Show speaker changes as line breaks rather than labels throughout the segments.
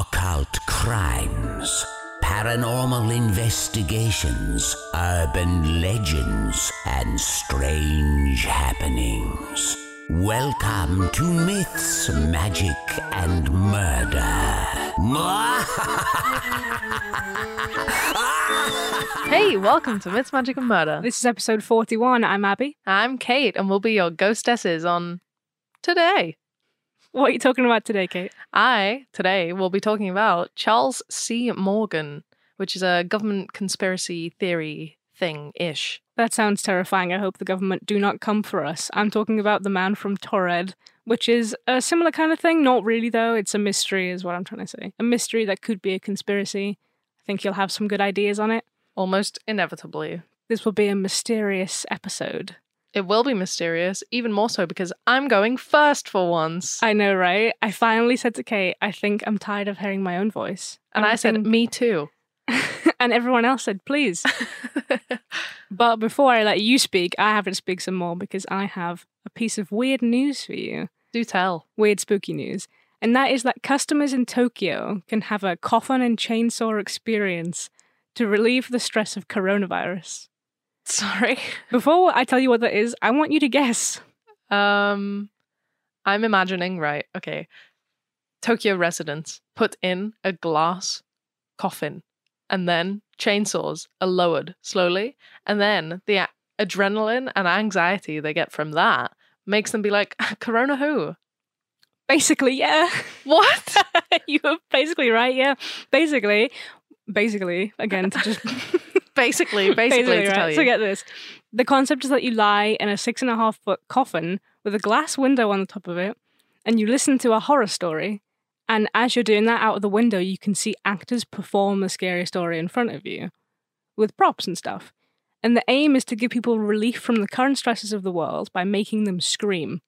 occult crimes, paranormal investigations, urban legends, and strange happenings. Welcome to Myths, Magic, and Murder.
Hey, welcome to Myths, Magic, and Murder.
This is episode 41. I'm Abby.
I'm Kate, and we'll be your ghostesses on today.
What are you talking about today, Kate?
I, today, will be talking about Charles C. Morgan, which is a government conspiracy theory thing ish.
That sounds terrifying. I hope the government do not come for us. I'm talking about the man from Taured, which is a similar kind of thing. Not really, though. It's a mystery, is what I'm trying to say. A mystery that could be a conspiracy. I think you'll have some good ideas on it.
Almost inevitably.
This will be a mysterious episode.
It will be mysterious, even more so because I'm going first for once.
I know, right? I finally said to Kate, I think I'm tired of hearing my own voice.
and I said, me too.
and everyone else said, please. But before I let you speak, I have to speak some more because I have a piece of weird news for you.
Do tell.
Weird, spooky news. And that is that customers in Tokyo can have a coffin and chainsaw experience to relieve the stress of coronavirus.
Sorry.
Before I tell you what that is, I want you to guess.
Um, I'm imagining, right, okay. Tokyo residents put in a glass coffin and then chainsaws are lowered slowly. And then the a- adrenaline and anxiety they get from that makes them be like, Corona who?
Basically, yeah.
What?
you were basically right, yeah. Basically, basically, again, to just
basically, basically, to
right?
tell you.
So get this. The concept is that you lie in a six and a half foot coffin with a glass window on the top of it, and you listen to a horror story. And as you're doing that out of the window, you can see actors perform the scary story in front of you with props and stuff. And the aim is to give people relief from the current stresses of the world by making them scream.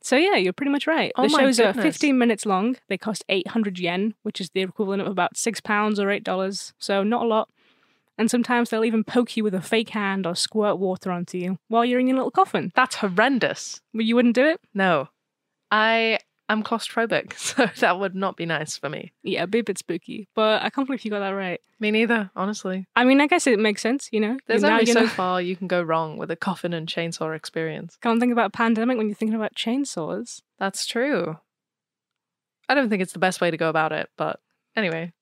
So yeah, you're pretty much right.
Oh
the shows are 15 minutes long. They cost 800 yen, which is the equivalent of about six pounds or eight dollars. So not a lot. And sometimes they'll even poke you with a fake hand or squirt water onto you while you're in your little coffin.
That's horrendous.
Well, you wouldn't do it?
No. I am claustrophobic, so that would not be nice for me.
Yeah, it'd be a bit spooky. But I can't believe you got that right.
Me neither, honestly.
I mean, I guess it makes sense, you know?
There's only so far you can go wrong with a coffin and chainsaw experience.
Can't think about a pandemic when you're thinking about chainsaws.
That's true. I don't think it's the best way to go about it, but anyway,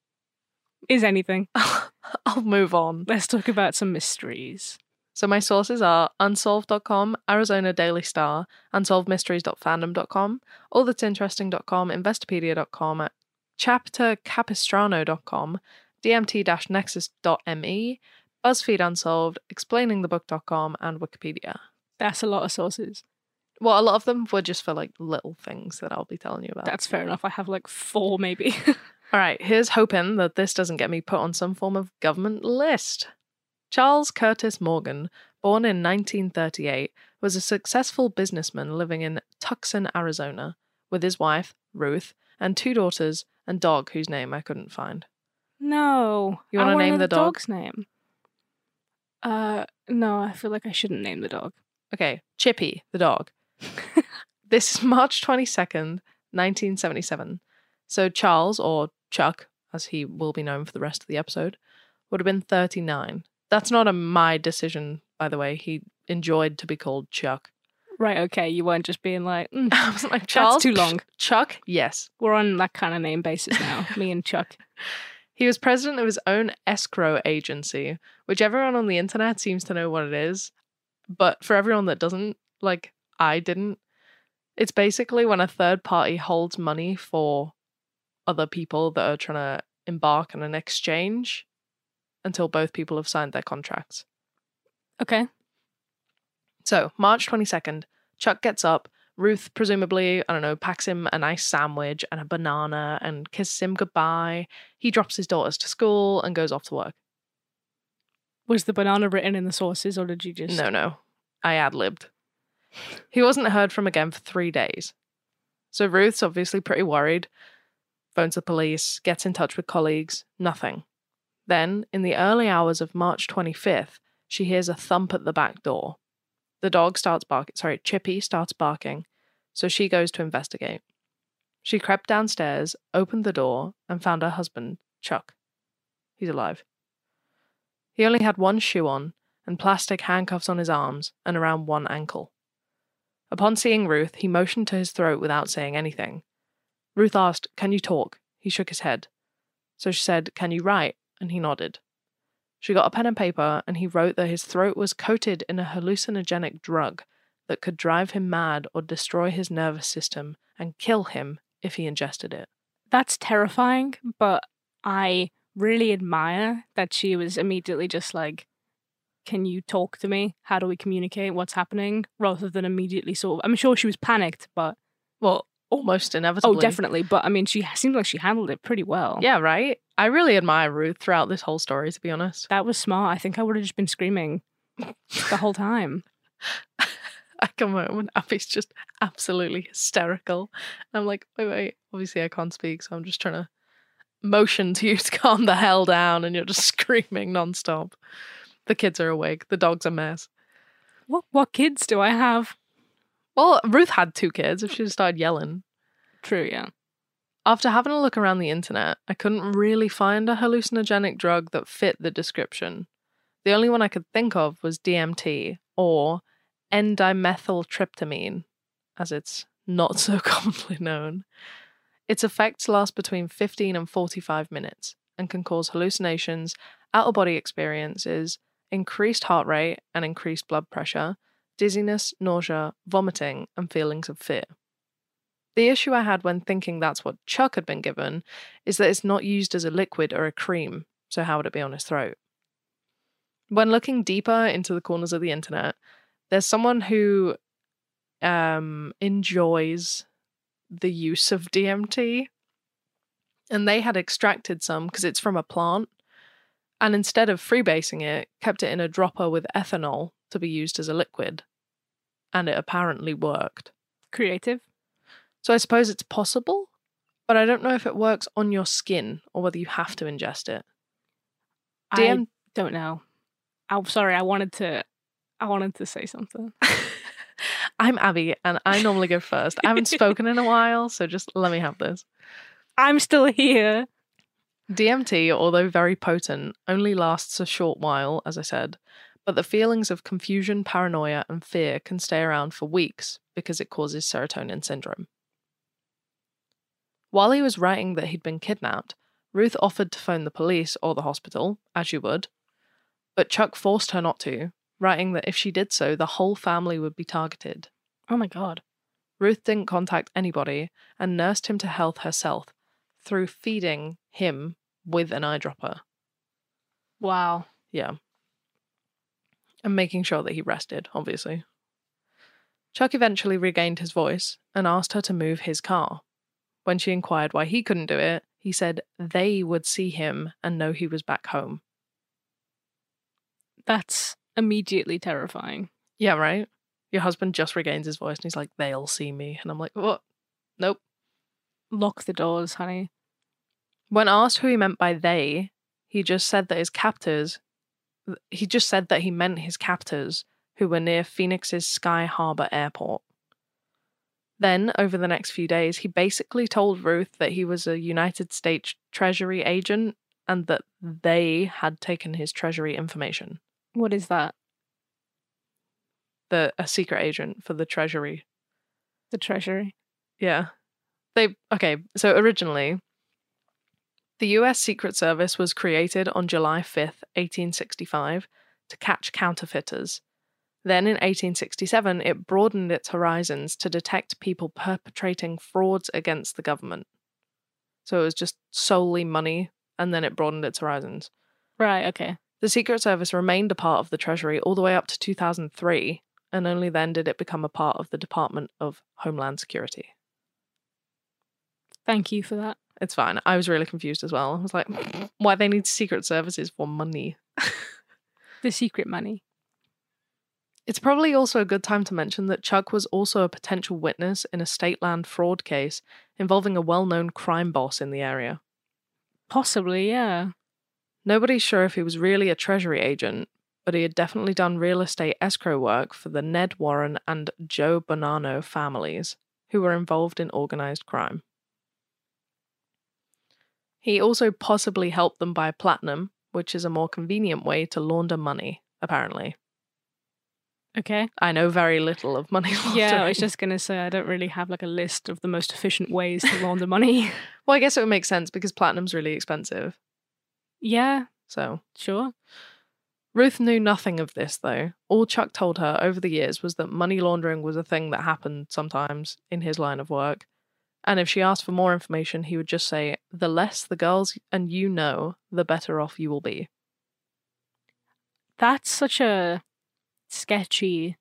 Is anything.
I'll move on.
Let's talk about some mysteries.
So my sources are unsolved.com, Arizona Daily Star, unsolvedmysteries.fandom.com, allthat'sinteresting.com, investopedia.com, chaptercapistrano.com, dmt-nexus.me, BuzzFeed Unsolved, explainingthebook.com, and Wikipedia.
That's a lot of sources.
Well, a lot of them were just for like little things that I'll be telling you about.
That's fair enough. I have like four, maybe.
All right, here's hoping that this doesn't get me put on some form of government list. Charles Curtis Morgan, born in 1938, was a successful businessman living in Tucson, Arizona, with his wife, Ruth, and two daughters and dog whose name I couldn't find.
no.
You wanna
wanna
name
know
the dog?
dog's name? Uh, no. I feel like I shouldn't name the dog.
Okay, Chippy, the dog. this is March 22nd, 1977. So Charles, or Chuck, as he will be known for the rest of the episode, would have been 39. That's not a my decision, by the way. He enjoyed to be called Chuck.
Right. Okay. You weren't just being like, mm,
I wasn't like, Charles?
too long.
Chuck? Yes.
we're on that kind of name basis now. me and Chuck.
He was president of his own escrow agency, which everyone on the internet seems to know what it is. But for everyone that doesn't, like I didn't, it's basically when a third party holds money for other people that are trying to embark on an exchange until both people have signed their contracts.
Okay.
So, March 22nd, Chuck gets up. Ruth, presumably, I don't know, packs him a nice sandwich and a banana and kisses him goodbye. He drops his daughters to school and goes off to work.
Was the banana written in the sources, or did you just?
No, no. I ad libbed. He wasn't heard from again for three days. So Ruth's obviously pretty worried. Phones the police, gets in touch with colleagues, nothing. Then, in the early hours of March 25th, she hears a thump at the back door. The dog starts barking, sorry, Chippy starts barking, so she goes to investigate. She crept downstairs, opened the door, and found her husband, Chuck. He's alive. He only had one shoe on and plastic handcuffs on his arms and around one ankle. Upon seeing Ruth, he motioned to his throat without saying anything. Ruth asked, Can you talk? He shook his head. So she said, Can you write? And he nodded. She got a pen and paper, and he wrote that his throat was coated in a hallucinogenic drug that could drive him mad or destroy his nervous system and kill him if he ingested it.
That's terrifying, but I really admire that she was immediately just like, Can you talk to me? How do we communicate? What's happening? Rather than immediately sort of. I'm sure she was panicked, but.
Well, almost oh, inevitably.
Oh, definitely. But I mean, she seemed like she handled it pretty well.
Yeah, right? I really admire Ruth throughout this whole story, to be honest.
That was smart. I think I would have just been screaming the whole time.
I come home and Abby's just absolutely hysterical. I'm like, wait, wait. Obviously, I can't speak, so I'm just trying to motion to you to calm the hell down, and you're just screaming nonstop. The kids are awake. The dog's a mess.
What what kids do I have?
Well, Ruth had two kids. If she started yelling.
True, yeah.
After having a look around the internet, I couldn't really find a hallucinogenic drug that fit the description. The only one I could think of was DMT or N-dimethyltryptamine, as it's not so commonly known. Its effects last between 15 and 45 minutes and can cause hallucinations, out of body experiences, increased heart rate and increased blood pressure, dizziness, nausea, vomiting, and feelings of fear. The issue I had when thinking that's what Chuck had been given is that it's not used as a liquid or a cream, so how would it be on his throat? When looking deeper into the corners of the internet, there's someone who um, enjoys the use of DMT, and they had extracted some because it's from a plant, and instead of freebasing it, kept it in a dropper with ethanol to be used as a liquid, and it apparently worked.
Creative.
So I suppose it's possible, but I don't know if it works on your skin or whether you have to ingest it. DM-
I don't know. I'm sorry. I wanted to. I wanted to say something.
I'm Abby, and I normally go first. I haven't spoken in a while, so just let me have this.
I'm still here.
DMT, although very potent, only lasts a short while, as I said, but the feelings of confusion, paranoia, and fear can stay around for weeks because it causes serotonin syndrome. While he was writing that he'd been kidnapped, Ruth offered to phone the police or the hospital, as you would, but Chuck forced her not to, writing that if she did so, the whole family would be targeted.
Oh my god.
Ruth didn't contact anybody and nursed him to health herself through feeding him with an eyedropper.
Wow.
Yeah. And making sure that he rested, obviously. Chuck eventually regained his voice and asked her to move his car. When she inquired why he couldn't do it, he said they would see him and know he was back home.
That's immediately terrifying.
Yeah, right? Your husband just regains his voice and he's like, they'll see me. And I'm like, what? Nope.
Lock the doors, honey.
When asked who he meant by they, he just said that his captors, he just said that he meant his captors who were near Phoenix's Sky Harbor Airport. Then, over the next few days, he basically told Ruth that he was a United States Treasury agent and that they had taken his Treasury information.
What is that?
The a secret agent for the Treasury.
The treasury.
Yeah. They okay, so originally the US Secret Service was created on July 5th, 1865 to catch counterfeiters. Then in 1867 it broadened its horizons to detect people perpetrating frauds against the government. So it was just solely money and then it broadened its horizons.
Right, okay.
The Secret Service remained a part of the Treasury all the way up to 2003, and only then did it become a part of the Department of Homeland Security.
Thank you for that.
It's fine. I was really confused as well. I was like, why they need secret services for money?
The secret money.
It's probably also a good time to mention that Chuck was also a potential witness in a state land fraud case involving a well known crime boss in the area.
Possibly, yeah.
Nobody's sure if he was really a Treasury agent, but he had definitely done real estate escrow work for the Ned Warren and Joe Bonanno families, who were involved in organized crime. He also possibly helped them buy platinum, which is a more convenient way to launder money, apparently.
Okay.
I know very little of money laundering.
Yeah, I was just gonna say I don't really have like a list of the most efficient ways to launder money.
Well, I guess it would make sense because platinum's really expensive.
yeah,
So
sure.
Ruth knew nothing of this, though. All Chuck told her over the years was that money laundering was a thing that happened sometimes in his line of work. And if she asked for more information, he would just say, The less the girls and you know, the better off you will be.
That's such a sketchy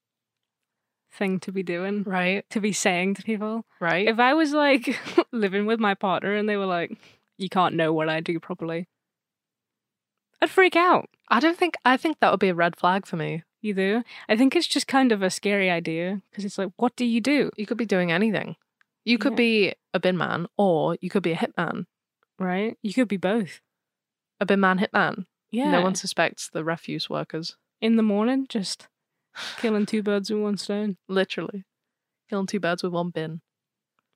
thing to be doing,
Right?
to be saying to people.
Right?
If I was like living with my partner and they were like, "You can't know what I do properly," I'd freak out.
I don't think, I think that would be a red flag for me.
You do? I think it's just kind of a scary idea because it's like, what do you do?
You could be doing anything. You could
Yeah.
be a bin man or you could be a hitman.
Right? You could be both.
A bin man hitman.
Yeah.
No one suspects the refuse workers.
in the morning, just killing two birds with one stone.
Literally. Killing two birds with one bin.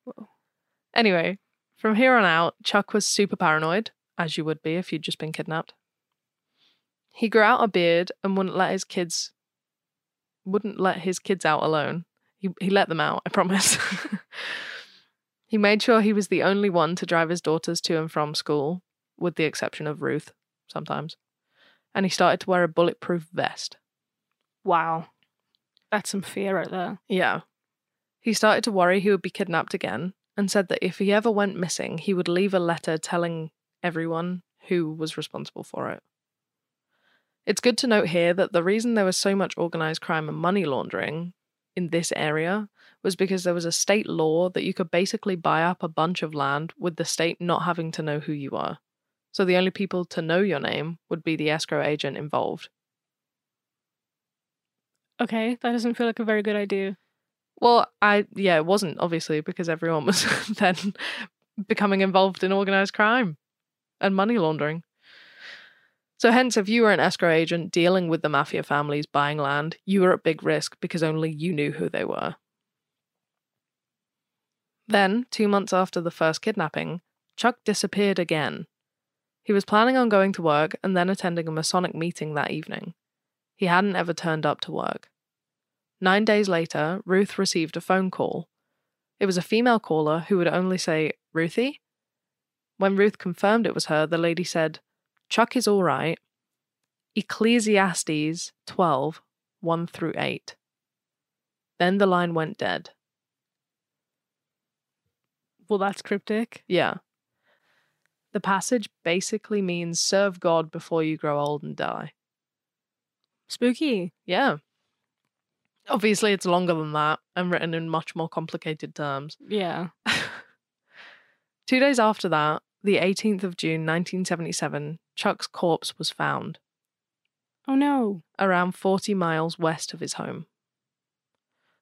Whoa.
Anyway, from here on out, Chuck was super paranoid, as you would be if you'd just been kidnapped. He grew out a beard and wouldn't let his kids wouldn't let his kids out alone. He he let them out, I promise. he made sure he was the only one to drive his daughters to and from school, with the exception of Ruth, sometimes. And he started to wear a bulletproof vest.
Wow. That's some fear right there.
Yeah. He started to worry he would be kidnapped again and said that if he ever went missing, he would leave a letter telling everyone who was responsible for it. It's good to note here that the reason there was so much organized crime and money laundering in this area was because there was a state law that you could basically buy up a bunch of land with the state not having to know who you are. So the only people to know your name would be the escrow agent involved.
Okay, that doesn't feel like a very good idea.
Well, I yeah, it wasn't obviously because everyone was then becoming involved in organized crime and money laundering. So hence if you were an escrow agent dealing with the mafia families buying land, you were at big risk because only you knew who they were. Then, 2 months after the first kidnapping, Chuck disappeared again. He was planning on going to work and then attending a Masonic meeting that evening. He hadn't ever turned up to work. Nine days later, Ruth received a phone call. It was a female caller who would only say, Ruthie? When Ruth confirmed it was her, the lady said, Chuck is all right. Ecclesiastes 12, 1 through 8. Then the line went dead.
Well, that's cryptic.
Yeah. The passage basically means serve God before you grow old and die.
Spooky.
Yeah. Obviously, it's longer than that and written in much more complicated terms.
Yeah.
Two days after that, the 18th of June 1977, Chuck's corpse was found
Oh no.
around 40 miles west of his home.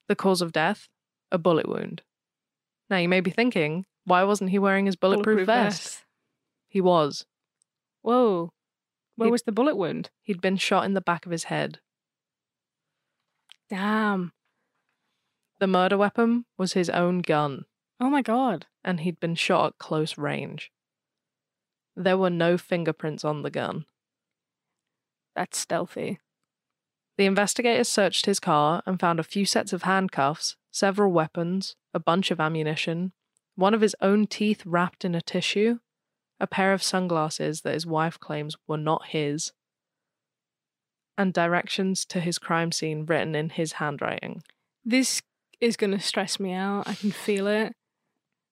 The cause of death? A bullet wound. Now, you may be thinking, why wasn't he wearing his bulletproof, vest? He was.
Whoa. Where
He-
was the bullet wound?
He'd been shot in the back of his head.
Damn.
The murder weapon was his own gun,
Oh my god.
and he'd been shot at close range. There were no fingerprints on the gun.
That's stealthy.
The investigators searched his car and found a few sets of handcuffs, several weapons, a bunch of ammunition, one of his own teeth wrapped in a tissue, a pair of sunglasses that his wife claims were not his, and directions to his crime scene written in his handwriting.
This is going to stress me out. I can feel it.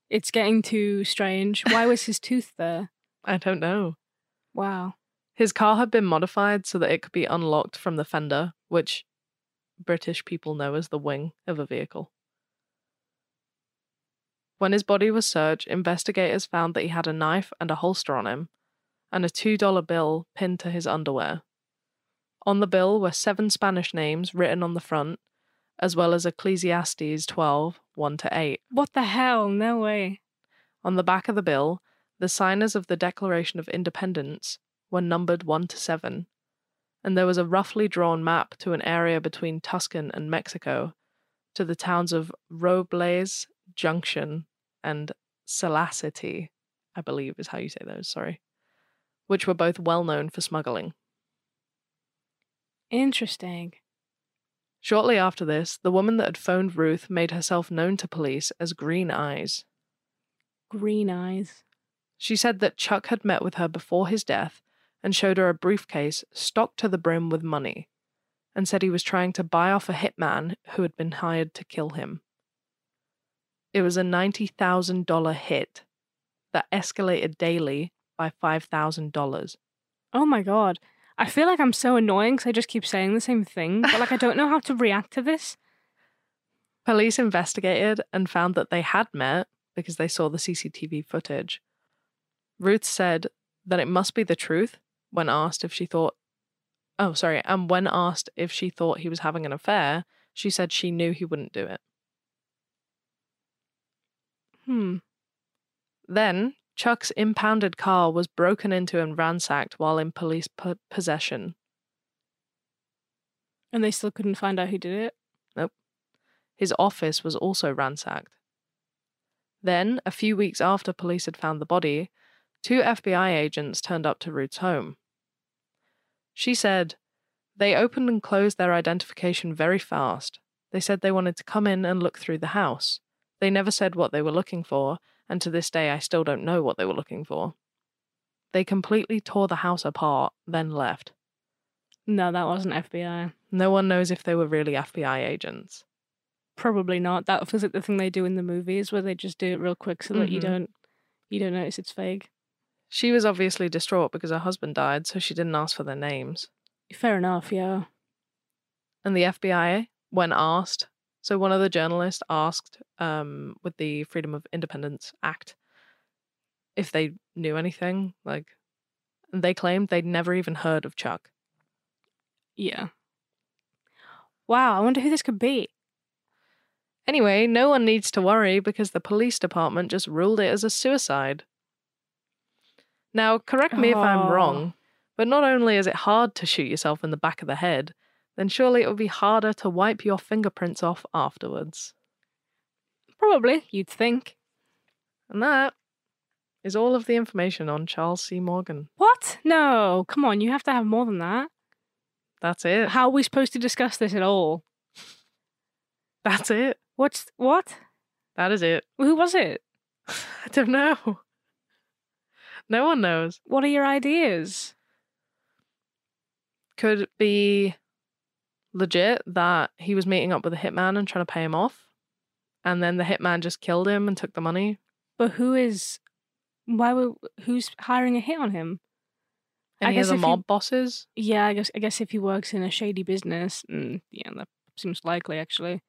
It's getting too strange. Why was his tooth there?
I don't know.
Wow.
His car had been modified so that it could be unlocked from the fender, which British people know as the wing of a vehicle. When his body was searched, investigators found that he had a knife and a holster on him, and a $2 bill pinned to his underwear. On the bill were seven Spanish names written on the front, as well as Ecclesiastes 12, 1 to 8.
What the hell? No way.
On the back of the bill, the signers of the Declaration of Independence were numbered 1 to 7, and there was a roughly drawn map to an area between Tucson and Mexico to the towns of Robles Junction and Salacity I believe is how you say those, sorry, which were both well known for smuggling.
Interesting.
Shortly after this, the woman that had phoned Ruth made herself known to police as Green Eyes.
Green eyes.
She said that Chuck had met with her before his death and showed her a briefcase stocked to the brim with money, and said he was trying to buy off a hitman who had been hired to kill him. It was a $90,000 hit that escalated daily by $5,000.
Oh my god. I feel like I'm so annoying because I just keep saying the same thing, but like I don't know how to react to this.
Police investigated and found that they had met because they saw the CCTV footage. Ruth said that it must be the truth when asked if she thought, oh, sorry, and when asked if she thought he was having an affair, she said she knew he wouldn't do it.
Hmm.
Then, Chuck's impounded car was broken into and ransacked while in police po- possession.
And they still couldn't find out who did it. Nope.
His office was also ransacked. Then, a few weeks after police had found the body, two FBI agents turned up to Ruth's home. She said, They opened and closed their identification very fast. They said they wanted to come in and look through the house. They never said what they were looking for, and to this day I still don't know what they were looking for. They completely tore the house apart, then left.
No, that wasn't FBI.
No one knows if they were really FBI agents.
Probably not. That feels like the thing they do in the movies where they just do it real quick so that you
Mhm.
don't you don't notice it's fake.
She was obviously distraught because her husband died, so she didn't ask for their names.
Fair enough, yeah.
And the FBI, when asked, so one of the journalists asked um, with the Freedom of Independence Act if they knew anything, like, and they claimed they'd never even heard of Chuck.
Yeah. Wow, I wonder who this could be.
Anyway, no one needs to worry because the police department just ruled it as a suicide. Now, correct me if I'm
Oh.
wrong, but not only is it hard to shoot yourself in the back of the head, then surely it would be harder to wipe your fingerprints off afterwards.
Probably, you'd think.
And that is all of the information on Charles C. Morgan.
What? No, come on, you have to have more than that.
That's it.
How are we supposed to discuss this at all?
That's it.
What's what?
That is it.
Who was it?
I don't know. No one knows.
What are your ideas?
Could it be legit that he was meeting up with a hitman and trying to pay him off? And then the hitman just killed him and took the money?
But who is why were who's hiring a hit on him? I guess
of the
if he-
mob bosses?
Yeah, I guess I guess if he works in a shady business, mm, yeah, that seems likely actually.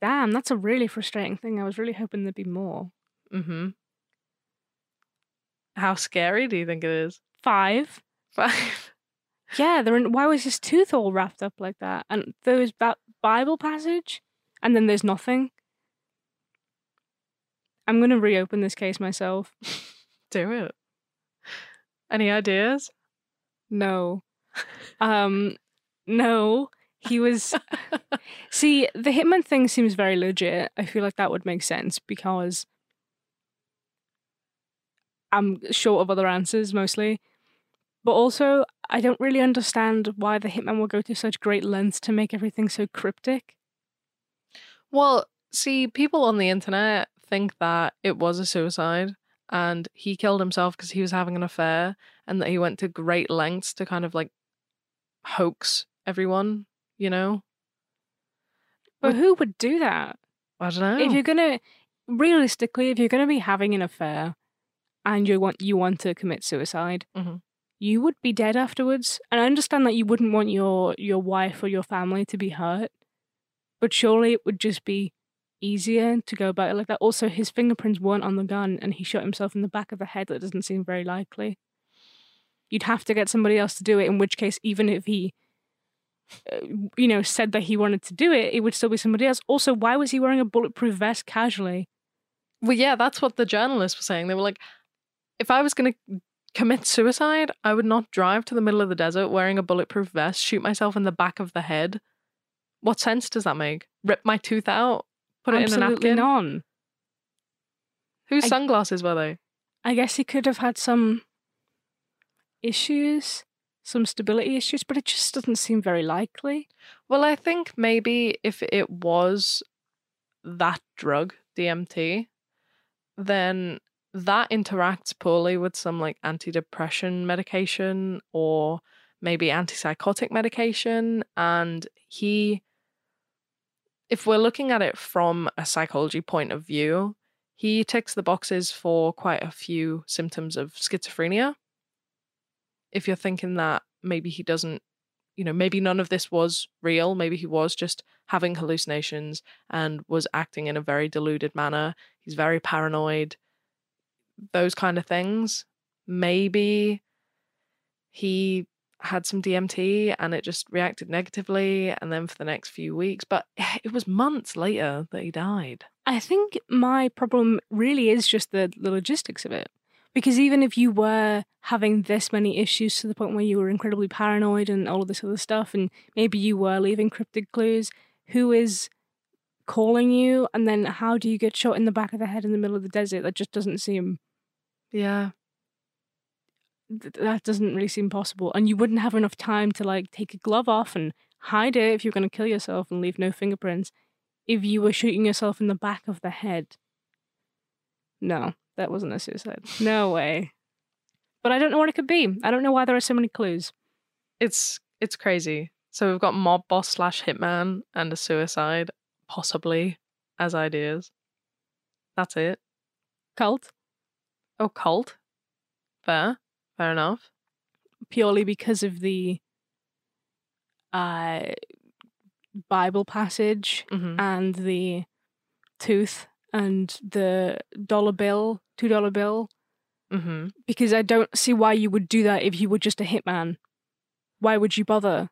Damn, that's a really frustrating thing. I was really hoping there'd be more.
Mm-hmm. How scary do you think it is?
Five.
Five.
Yeah, they're in, why was his tooth all wrapped up like that? And there was that Bible passage, and then there's nothing. I'm gonna reopen this case myself.
Do it. Any ideas?
No. Um, no. He was. See, the Hitman thing seems very legit. I feel like that would make sense because I'm short of other answers mostly. But also, I don't really understand why the Hitman will go to such great lengths to make everything so cryptic.
Well, see, people on the internet think that it was a suicide and he killed himself because he was having an affair and that he went to great lengths to kind of like hoax everyone, you know?
But who would do that?
I don't know.
If you're gonna, realistically, if you're gonna be having an affair and you want you want to commit suicide,
Mhm.
you would be dead afterwards. And I understand that you wouldn't want your your wife or your family to be hurt, but surely it would just be easier to go about it like that. Also, his fingerprints weren't on the gun, and he shot himself in the back of the head. That doesn't seem very likely. You'd have to get somebody else to do it. In which case, even if he, uh, you know, said that he wanted to do it, it would still be somebody else. Also, why was he wearing a bulletproof vest casually?
well, yeah, that's what the journalists were saying. They were like, if I was going to commit suicide, I would not drive to the middle of the desert wearing a bulletproof vest, shoot myself in the back of the head. What sense does that make? Rip my tooth out? Put it in a
Absolutely
napkin?
none.
Whose
I-
sunglasses were they?
I guess he could have had some issues, some stability issues, but it just doesn't seem very likely.
Well, I think maybe if it was that drug, DMT, then that interacts poorly with some like antidepressant medication or maybe antipsychotic medication. And he, if we're looking at it from a psychology point of view, he ticks the boxes for quite a few symptoms of schizophrenia. If you're thinking that maybe he doesn't, you know, maybe none of this was real, maybe he was just having hallucinations and was acting in a very deluded manner, he's very paranoid, those kind of things. Maybe he had some DMT and it just reacted negatively, and then for the next few weeks, but it was months later that he died.
I think my problem really is just the, the logistics of it. Because even if you were having this many issues to the point where you were incredibly paranoid and all of this other stuff, and maybe you were leaving cryptic clues, who is calling you? And then how do you get shot in the back of the head in the middle of the desert? That just doesn't seem
Yeah.
th- that doesn't really seem possible. And you wouldn't have enough time to like take a glove off and hide it if you're going to kill yourself and leave no fingerprints. If you were shooting yourself in the back of the head, no, that wasn't a suicide. No way. But I don't know what it could be. I don't know why there are so many clues.
It's it's crazy. So we've got mob boss slash hitman and a suicide, possibly, as ideas. That's it.
Cult
Oh, cult. Fair. Fair enough.
purely because of the uh, Bible passage
hmm
and the tooth and the dollar bill, two dollar bill.
Mm-hmm.
Because I don't see why you would do that if you were just a hitman. Why would you bother?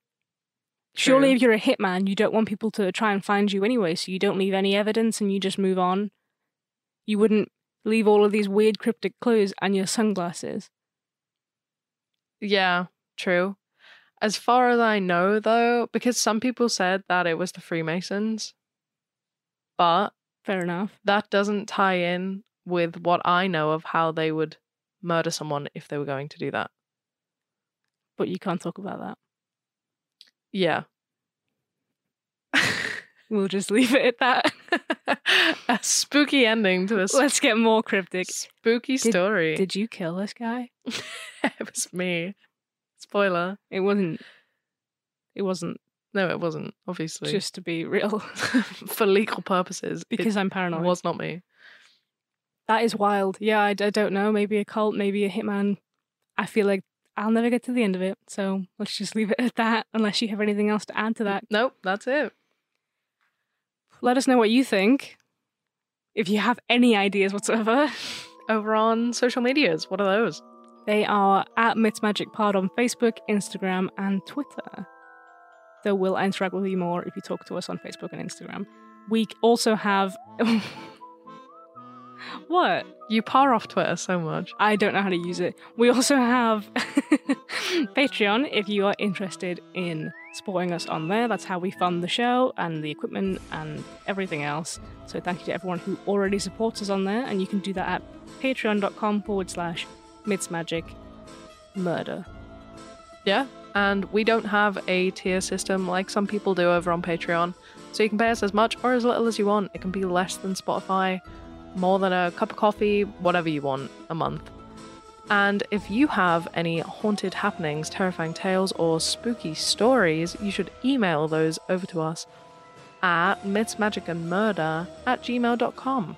Surely, if you're a hitman, you don't want people to try and find you anyway, so you don't leave any evidence and you just move on. You wouldn't leave all of these weird cryptic clues and your sunglasses.
Yeah, true. As far as I know, though, because some people said that it was the Freemasons, but
Fair enough.
that doesn't tie in with what I know of how they would murder someone if they were going to do that.
But you can't talk about that.
Yeah.
We'll just leave it at that.
a spooky ending to this
Let's get more cryptic.
spooky story.
Did you kill this guy?
it was me. Spoiler.
It wasn't. It wasn't
No, it wasn't, obviously.
just to be real
for legal purposes.
because I'm paranoid.
was not me.
That is wild. Yeah, I, I don't know. Maybe a cult, maybe a hitman. I feel like I'll never get to the end of it. So let's just leave it at that, unless you have anything else to add to that.
Nope, that's it.
Let us know what you think. If you have any ideas whatsoever,
Over on social medias, what are those?
they are at Myths Magic Pod on Facebook, Instagram, and Twitter. Though we'll interact with you more if you talk to us on Facebook and Instagram. We also have. what?
You par off Twitter so much.
I don't know how to use it. We also have Patreon if you are interested in supporting us on there. That's how we fund the show and the equipment and everything else. So thank you to everyone who already supports us on there, and you can do that at patreon.com forward slash magic murder.
Yeah. And we don't have a tier system like some people do over on Patreon. So you can pay us as much or as little as you want. It can be less than Spotify, more than a cup of coffee, whatever you want a month. And if you have any haunted happenings, terrifying tales, or spooky stories, you should email those over to us at mythsmagicandmurder at gmail.com.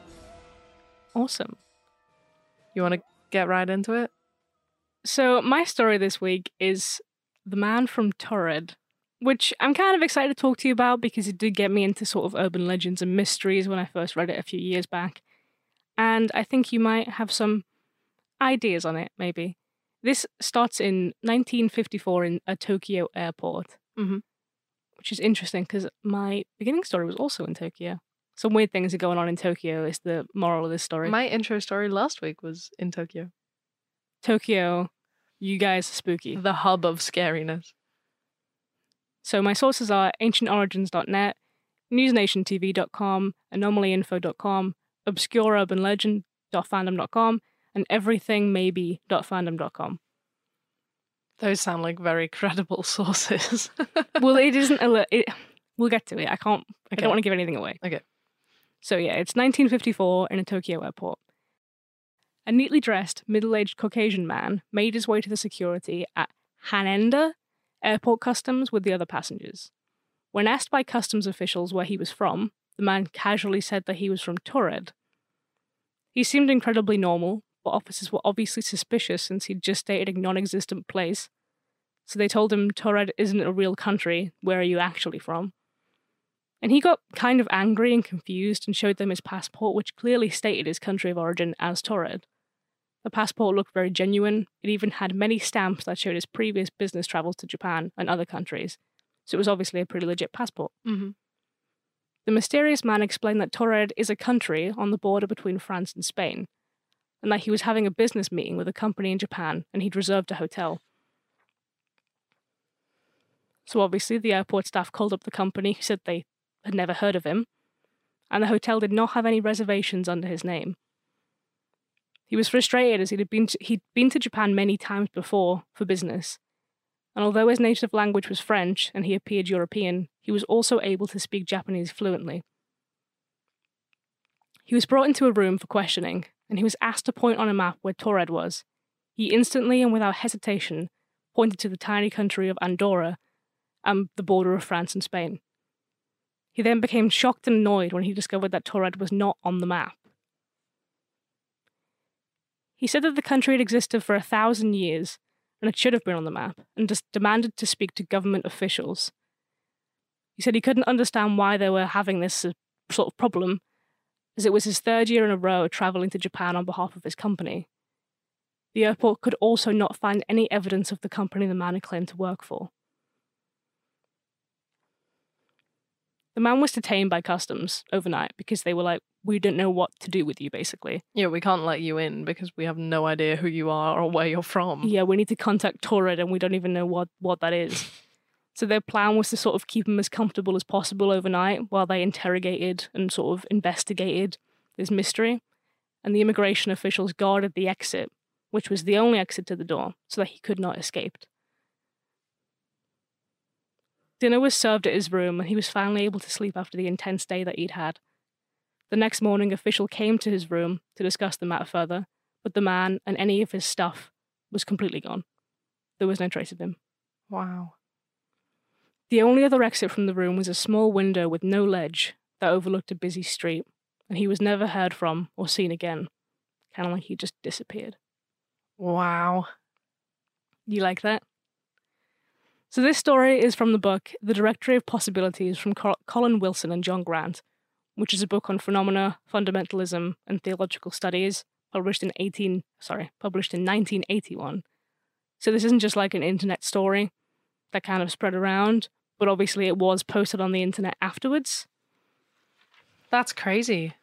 Awesome.
You want to get right into it?
So my story this week is The Man from Taured, which I'm kind of excited to talk to you about because it did get me into sort of urban legends and mysteries when I first read it a few years back. And I think you might have some ideas on it, maybe. This starts in 1954 in a Tokyo airport,
Mhm.
which is interesting because my beginning story was also in Tokyo. Some weird things are going on in Tokyo, is the moral of this story.
My intro story last week was in Tokyo,
Tokyo, you guys are spooky.
the hub of scariness.
So my sources are ancientorigins.net, newsnationtv.com, anomalyinfo.com, obscureurbanlegend.fandom.com, and everythingmaybe.fandom.com.
Those sound like very credible sources.
well, it isn't a. It, we'll get to it. I can't. I don't want to give anything away.
Okay.
So yeah, it's 1954 in a Tokyo airport. A neatly dressed, middle-aged Caucasian man made his way to the security at Haneda Airport Customs with the other passengers. When asked by customs officials where he was from, the man casually said that he was from Taured. He seemed incredibly normal, but officers were obviously suspicious since he'd just stated a non-existent place. So they told him Taured isn't a real country. Where are you actually from? And he got kind of angry and confused and showed them his passport, which clearly stated his country of origin as Taured. The passport looked very genuine. It even had many stamps that showed his previous business travels to Japan and other countries. So it was obviously a pretty legit passport.
Mm-hmm.
The mysterious man explained that Torred is a country on the border between France and Spain, and that he was having a business meeting with a company in Japan and he'd reserved a hotel. So obviously, the airport staff called up the company who said they had never heard of him, and the hotel did not have any reservations under his name. He was frustrated as he'd been to, he'd been to Japan many times before for business, and although his native language was French and he appeared European, he was also able to speak Japanese fluently. He was brought into a room for questioning, and he was asked to point on a map where Taured was. He instantly and without hesitation pointed to the tiny country of Andorra and the border of France and Spain. He then became shocked and annoyed when he discovered that Taured was not on the map. He said that the country had existed for a thousand years and it should have been on the map, and just demanded to speak to government officials. He said he couldn't understand why they were having this uh, sort of problem, as it was his third year in a row travelling to Japan on behalf of his company. The airport could also not find any evidence of the company the man had claimed to work for. The man was detained by customs overnight because they were like, we don't know what to do with you, basically.
Yeah, we can't let you in because we have no idea who you are or where you're from.
Yeah, we need to contact Taured and we don't even know what, what that is. so their plan was to sort of keep him as comfortable as possible overnight while they interrogated and sort of investigated this mystery. And the immigration officials guarded the exit, which was the only exit to the door, so that he could not escape. Dinner was served at his room and he was finally able to sleep after the intense day that he'd had. The next morning, official came to his room to discuss the matter further, but the man and any of his stuff was completely gone. There was no trace of him.
Wow.
The only other exit from the room was a small window with no ledge that overlooked a busy street, and he was never heard from or seen again. Kind of like he just disappeared.
Wow.
You like that? So, this story is from the book The Directory of Possibilities from Colin Wilson and John Grant, which is a book on phenomena, fundamentalism, and theological studies, published in 18 sorry, published in 1981. So this isn't just like an internet story that kind of spread around, but obviously it was posted on the internet afterwards.
That's crazy.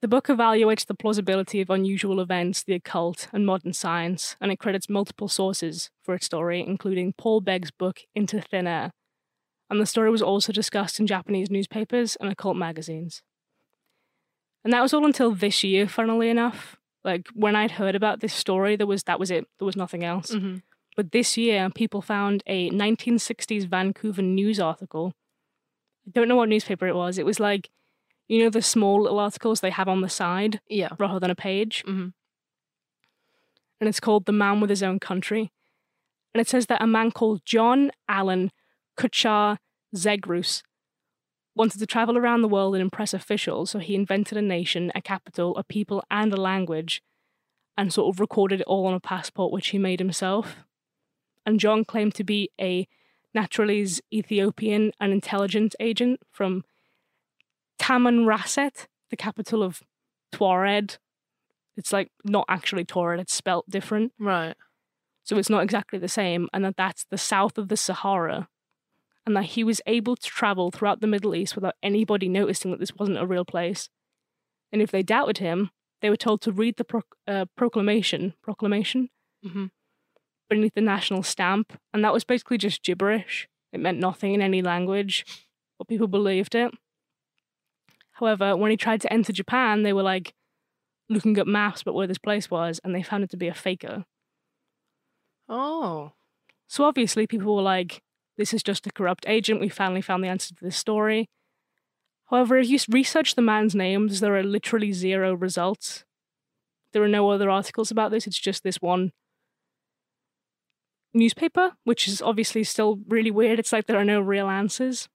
The book evaluates the plausibility of unusual events, the occult, and modern science, and it credits multiple sources for its story, including Paul Begg's book Into Thin Air. And the story was also discussed in Japanese newspapers and occult magazines. And that was all until this year, funnily enough. Like when I'd heard about this story, there was that was it. There was nothing else.
hmm
But this year, people found a 1960s Vancouver news article. I don't know what newspaper it was. It was like, you know, the small little articles they have on the side
Yeah.
rather than a page.
hmm
And it's called The Man with His Own Country. And it says that a man called John Allen Kuchar Zegrus wanted to travel around the world and impress officials, so he invented a nation, a capital, a people, and a language, and sort of recorded it all on a passport which he made himself. And John claimed to be a Naturalese Ethiopian and intelligence agent from Tamanrasset, the capital of Tuareg. It's like not actually Tuareg, it's spelt different.
Right.
So it's not exactly the same, and that that's the south of the Sahara, and that he was able to travel throughout the Middle East without anybody noticing that this wasn't a real place. And if they doubted him, they were told to read the pro- uh, proclamation, proclamation
hmm
beneath the national stamp, and that was basically just gibberish. It meant nothing in any language, but people believed it. However, when he tried to enter Japan, they were like, looking at maps about where this place was, and they found it to be a faker.
Oh.
So obviously, people were like, "This is just a corrupt agent. We finally found the answer to this story." However, if you research the man's names, there are literally zero results. There are no other articles about this. It's just this one newspaper, which is obviously still really weird. It's like there are no real answers.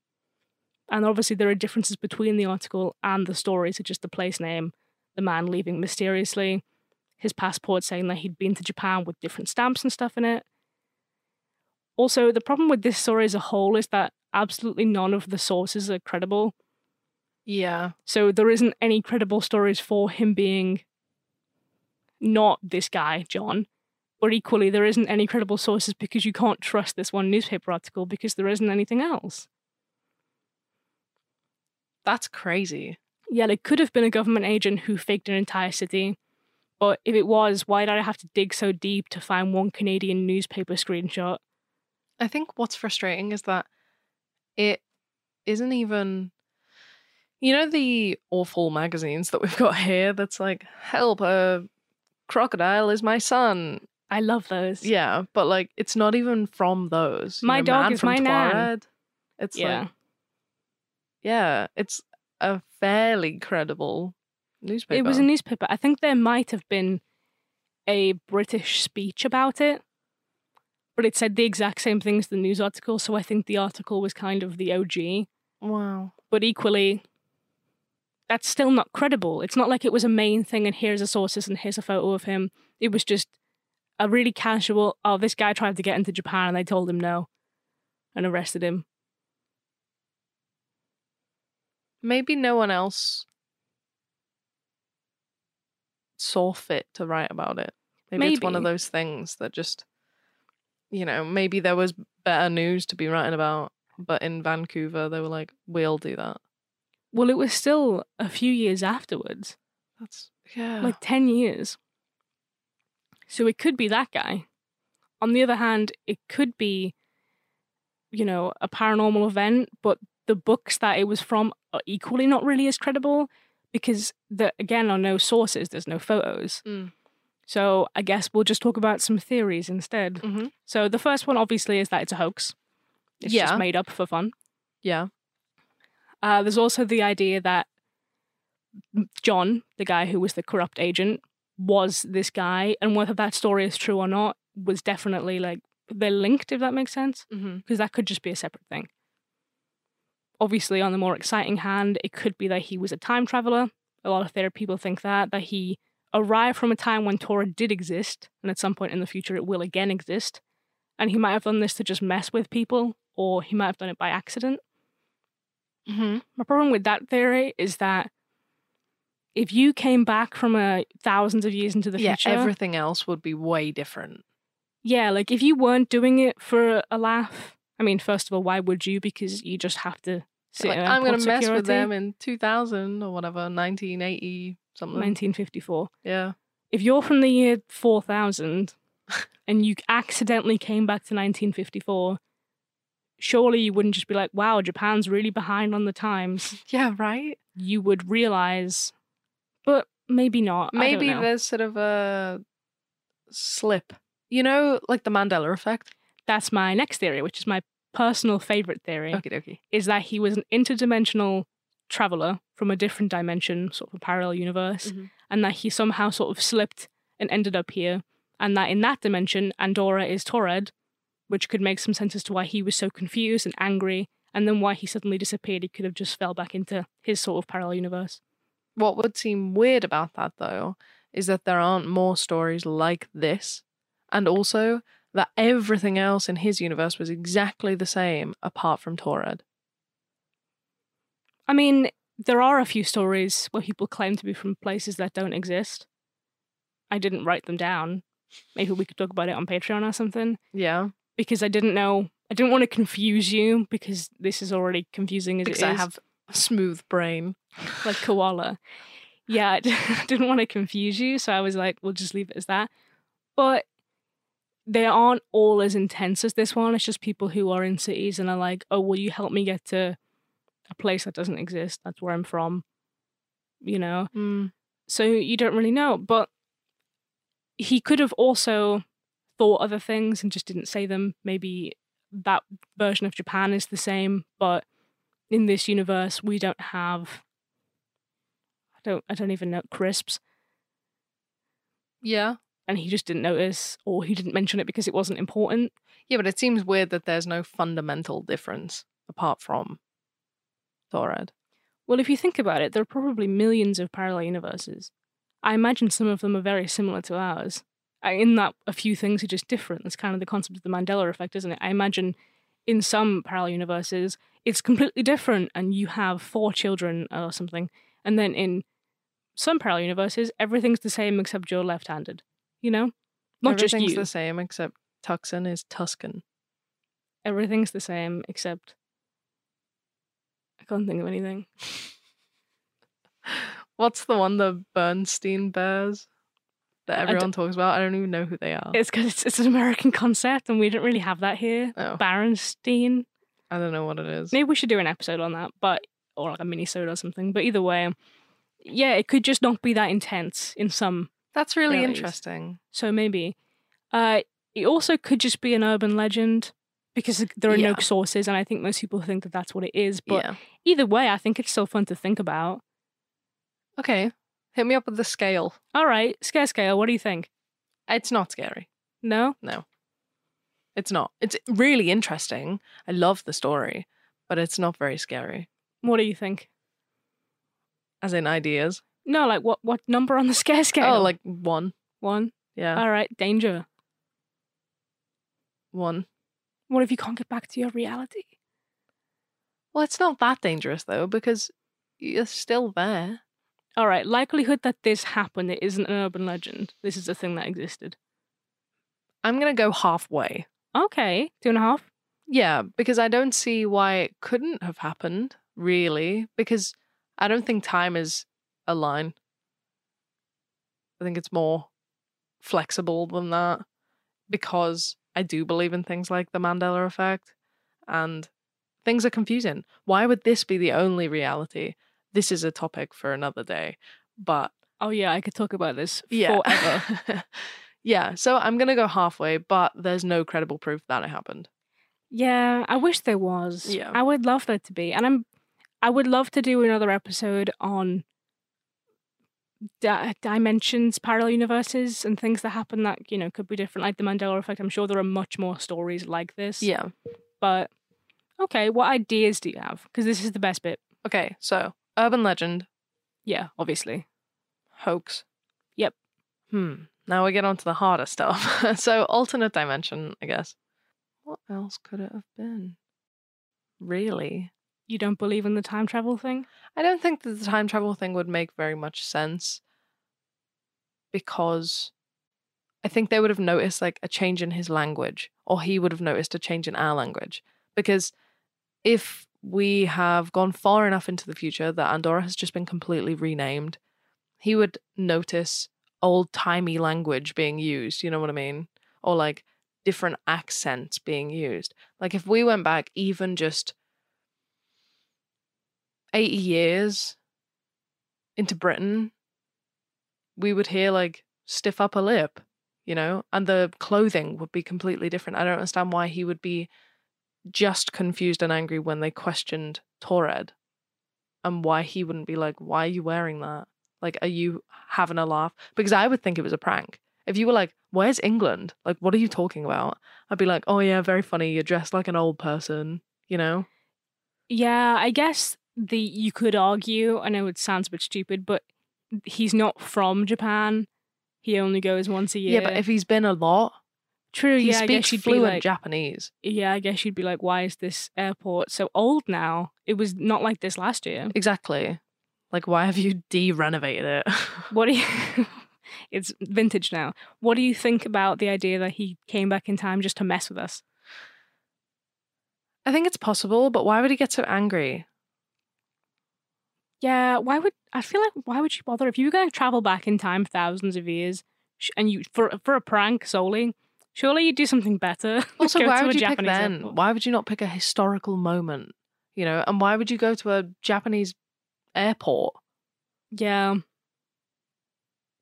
And obviously, there are differences between the article and the story, such as the place name, the man leaving mysteriously, his passport saying that he'd been to Japan with different stamps and stuff in it. Also, the problem with this story as a whole is that absolutely none of the sources are credible.
Yeah.
So there isn't any credible stories for him being not this guy, John. But equally, there isn't any credible sources because you can't trust this one newspaper article because there isn't anything else.
That's crazy.
Yeah, it could have been a government agent who faked an entire city. But if it was, why did I have to dig so deep to find one Canadian newspaper screenshot?
I think what's frustrating is that it isn't even you know the awful magazines that we've got here that's like help a crocodile is my son
I love those.
yeah but like it's not even from those You
My
know,
dog is my nan.
It's
Yeah.
like yeah it's a fairly credible newspaper
It was a newspaper. I think there might have been a British speech about it, but it said the exact same thing as the news article. So I think the article was kind of the OG.
wow
But equally, that's still not credible. It's not like it was a main thing and here's the sources and here's a photo of him. It was just a really casual, oh, this guy tried to get into Japan and they told him no and arrested him.
maybe no one else saw fit to write about it. Maybe, it's one of those things that just, you know, maybe there was better news to be writing about, but in Vancouver they were like, "We'll do that."
Well, it was still a few years afterwards.
That's yeah.
like 10 years. So it could be that guy. On the other hand, it could be, you know, a paranormal event, but the books that it was from are equally not really as credible because, the, again, are no sources, there's no photos.
Mm.
So I guess we'll just talk about some theories instead.
Mhm.
So the first one, obviously, is that it's a hoax. It's
Yeah.
just made up for fun.
yeah.
Uh, there's also the idea that John, the guy who was the corrupt agent, was this guy, and whether that story is true or not was definitely like they're linked, if that makes sense,
Mm-hmm.
because that could just be a separate thing. Obviously, on the more exciting hand, it could be that he was a time traveler. A lot of theater people think that that he arrived from a time when Taured did exist, and at some point in the future it will again exist, and he might have done this to just mess with people, or he might have done it by accident.
Mm-hmm.
My problem with that theory is that if you came back from a thousands of years into the
Yeah.
future,
Everything else would be way different.
yeah, like if you weren't doing it for a laugh, I mean, first of all, why would you? Because you just have to sit.
Like, I'm
gonna
gonna mess with them in 2000 or whatever, 1980 something.
1954.
Yeah.
If you're from the year 4000 and you accidentally came back to 1954, surely you wouldn't just be like, "Wow, Japan's really behind on the times."
Yeah. Right.
You would realize, maybe not. I don't
Maybe there's sort of a slip. You know, like the Mandela effect.
that's my next theory, which is my personal favorite theory,
Okie dokie.
is that he was an interdimensional traveler from a different dimension, sort of a parallel universe,
Mhm.
and that he somehow sort of slipped and ended up here, and that in that dimension, Andorra is Taured, which could make some sense as to why he was so confused and angry, and then why he suddenly disappeared. He could have just fell back into his sort of parallel universe.
What would seem weird about that, though, is that there aren't more stories like this, and also that everything else in his universe was exactly the same apart from Taured.
I mean, there are a few stories where people claim to be from places that don't exist. I didn't write them down. Maybe we could talk about it on Patreon or something
Yeah,
because I didn't know. I didn't want to confuse you because this is already confusing as
because
it
I have smooth brain.
like koala. Yeah, I didn't want to confuse you, so I was like, we'll just leave it as that. But they aren't all as intense as this one. It's just people who are in cities and are like, oh, will you help me get to a place that doesn't exist? That's where I'm from. You know?
Mm.
So you don't really know. But he could have also thought other things and just didn't say them. Maybe that version of Japan is the same, but in this universe we don't have I don't I don't even know crisps.
Yeah.
And he just didn't notice or he didn't mention it because it wasn't important.
Yeah, but it seems weird that there's no fundamental difference apart from Taured.
Well, if you think about it, there are probably millions of parallel universes. I imagine some of them are very similar to ours. In that, a few things are just different. That's kind of the concept of the Mandela effect, isn't it? I imagine in some parallel universes, it's completely different, and you have four children or something. And then in some parallel universes, everything's the same except you're left handed. You know? Not just
Everything's
you.
the same except Tucson is Tuscan.
Everything's the same except. I can't think of anything.
What's the one the Bernstein Bears that everyone talks about? I don't even know who they are.
It's because it's, it's an American concept and we don't really have that here.
Oh.
Berenstein.
I don't know what it is.
Maybe we should do an episode on that, but or like a mini or something. But either way, yeah, it could just not be that intense in some.
That's really interesting.
So maybe, uh, it also could just be an urban legend because there are no sources, and I think most people think that that's what it is. But
yeah.
either way, I think it's still fun to think about.
Okay. Hit me up with the scale.
All right, scare scale. What do you think?
It's not scary.
No,
No. It's not. It's really interesting. I love the story, but it's not very scary.
what do you think?
As in ideas.
No, like what what number on the scare oh, scale?
Oh, like one.
one.
Yeah.
All right, danger.
one.
What if you can't get back to your reality?
Well, it's not that dangerous though, because you're still there.
All right, likelihood that this happened. It isn't an urban legend. This is a thing that existed.
I'm gonna go halfway.
Okay, two and a half.
Yeah, because I don't see why it couldn't have happened, really, because I don't think time is a line. I think it's more flexible than that because I do believe in things like the Mandela effect and things are confusing. Why would this be the only reality? This is a topic for another day, but
Oh yeah, I could talk about this
yeah.
forever.
yeah, so I'm going to go halfway, but there's no credible proof that it happened.
yeah, I wish there was.
Yeah.
I would love there to be, and I'm. I would love to do another episode on di- dimensions, parallel universes, and things that happen that you know could be different, like the Mandela effect. I'm sure there are much more stories like this.
Yeah.
But okay, what ideas do you have? Because this is the best bit.
Okay, so urban legend,
Yeah, obviously.
hoax.
Yep.
Hmm. Now we get on to the harder stuff. so alternate dimension, I guess. What else could it have been? Really?
You don't believe in the time travel thing?
I don't think that the time travel thing would make very much sense because I think they would have noticed like a change in his language or he would have noticed a change in our language because if we have gone far enough into the future that Andorra has just been completely renamed, he would notice old timey language being used, you know what I mean? Or like different accents being used. Like if we went back even just 80 years into Britain, we would hear like stiff upper lip, you know, and the clothing would be completely different. I don't understand why he would be just confused and angry when they questioned Taured and why he wouldn't be like, why are you wearing that? Like, are you having a laugh? Because I would think it was a prank. If you were like, where's England? Like, what are you talking about? I'd be like, oh, yeah, very funny. You're dressed like an old person, you know?
Yeah, I guess the you could argue, I know it sounds a bit stupid, but he's not from Japan. He only goes once a year.
Yeah, but if he's been a lot,
True,
he
yeah, I guess
speaks
you'd be
fluent
like,
Japanese.
yeah, I guess you'd be like, why is this airport so old now? It was not like this last year.
Exactly. Like, why have you de-renovated it?
What do you? it's vintage now. What do you think about the idea that he came back in time just to mess with us?
I think it's possible, but why would he get so angry?
Yeah, why would I feel like why would you bother if you were going to travel back in time thousands of years and you for for a prank solely? Surely you'd do something better.
Also, why would you pick then?
airport.
Why would you not pick a historical moment? You know, and why would you go to a Japanese airport?
Yeah,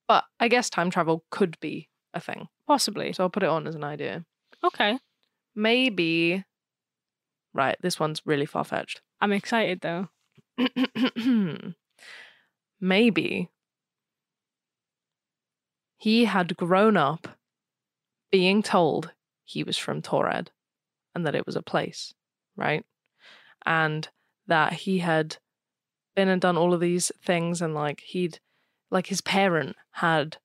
But I guess time travel could be a thing.
Possibly.
So I'll put it on as an idea.
Okay.
Maybe. Right, this one's really far fetched.
I'm excited though.
Maybe he had grown up being told he was from Taured and that it was a place, right? And that he had been and done all of these things and like he'd like his parent had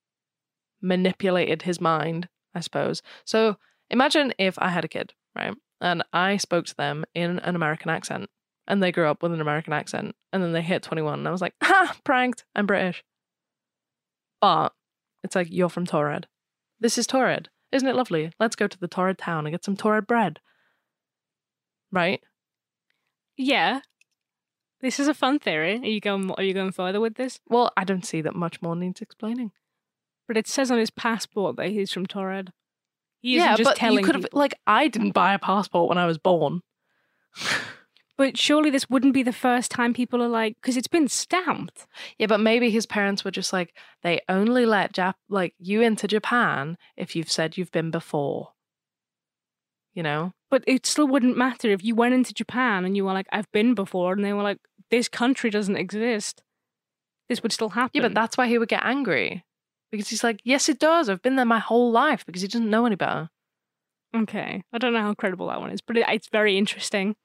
manipulated his mind, I suppose. So imagine if I had a kid, right? And I spoke to them in an American accent and they grew up with an American accent and then they hit 21 and I was like, ha, pranked, I'm British. But it's like, you're from Taured. This is Taured. Isn't it lovely? Let's go to the Taured town and get some Taured bread. Right?
Yeah. This is a fun theory. Are you going are you going further with this?
Well, I don't see that much more needs explaining.
But it says on his passport that he's from Taured. He
yeah,
just
but
telling
you could have
people.
like I didn't buy a passport when I was born.
But surely this wouldn't be the first time people are like because it's been stamped.
Yeah, but maybe his parents were just like they only let Jap like you into Japan if you've said you've been before. You know?
But it still wouldn't matter if you went into Japan and you were like, I've been before, and they were like, this country doesn't exist. This would still happen.
Yeah, but that's why he would get angry. Because he's like, Yes, it does. I've been there my whole life because he doesn't know any better.
okay. I don't know how credible that one is, but it, it's very interesting.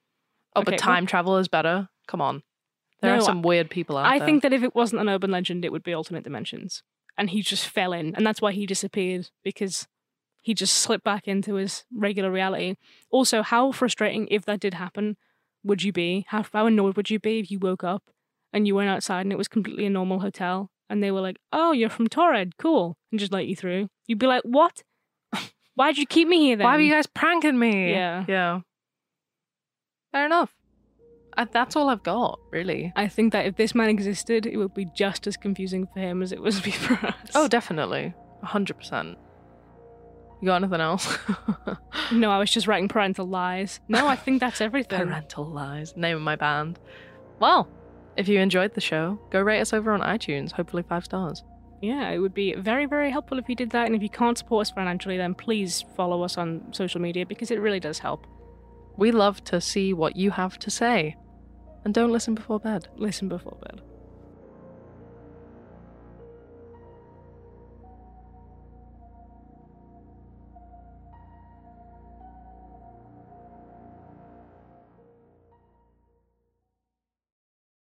Oh,
Okay,
but
well-
time travel is better. Come on. There are
No,
some weird people out
I
there.
I think that if it wasn't an urban legend, it would be Ultimate dimensions. And he just fell in, and that's why he disappeared because he just slipped back into his regular reality. Also, how frustrating if that did happen would you be? How, how annoyed would you be if you woke up and you went outside and it was completely a normal hotel and they were like, "Oh, you're from Taured, cool," and just let you through? You'd be like, "What? Why'd you keep me here then?"
Why were you guys pranking me?
Yeah.
Yeah. Fair enough. I, that's all I've got, really.
I think that if this man existed, it would be just as confusing for him as it was for us.
Oh, definitely. 100%. You got anything else?
no, I was just writing parental lies. No, I think that's everything.
Parental lies. Name of my band. Well, if you enjoyed the show, go rate us over on iTunes. Hopefully, five stars.
Yeah, it would be very, very helpful if you did that. And if you can't support us financially, then please follow us on social media because it really does help.
We love to see what you have to say. And don't listen before bed.
Listen before bed.